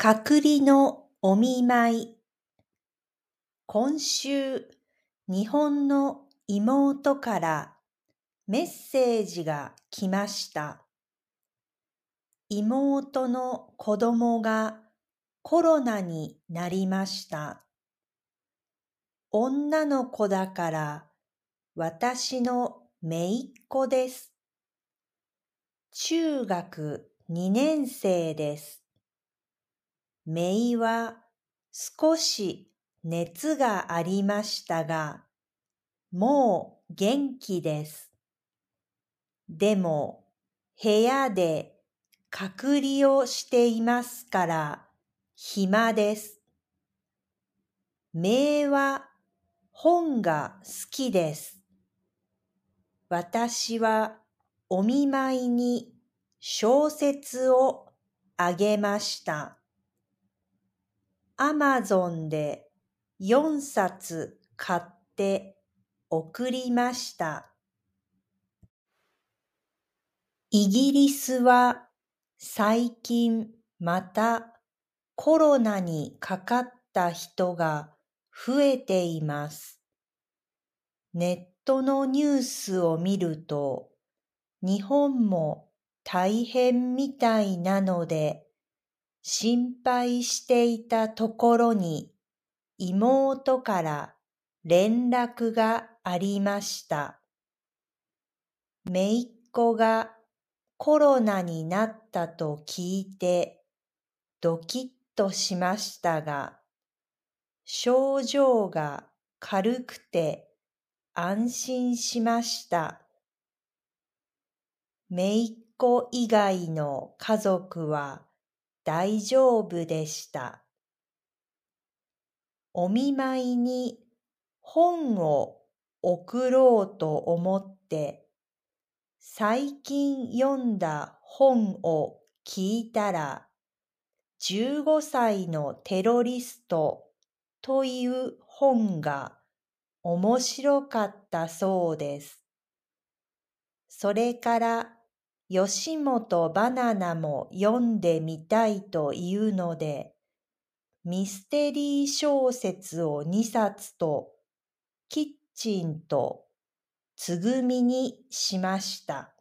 隔離のお見舞い。今週、日本の妹からメッセージが来ました。妹の子供がコロナになりました。女の子だから私の姪っ子です。中学2年生です。姪は少し熱がありましたが、もう元気です。でも部屋で隔離をしていますから暇です。姪は本が好きです。私はお見舞いに小説をあげました。アマゾンで4冊買って送りました。イギリスは最近またコロナにかかった人が増えています。ネットのニュースを見ると日本も大変みたいなので心配していたところに妹から連絡がありました。めいっ子がコロナになったと聞いてドキッとしましたが、症状が軽くて安心しました。めいっ子以外の家族は大丈夫でした。お見舞いに本を送ろうと思って最近読んだ本を聞いたら、15歳のテロリストという本が面白かったそうです。それから吉本バナナも読んでみたいというので、ミステリー小説を2冊とキッチンとつぐみにしました。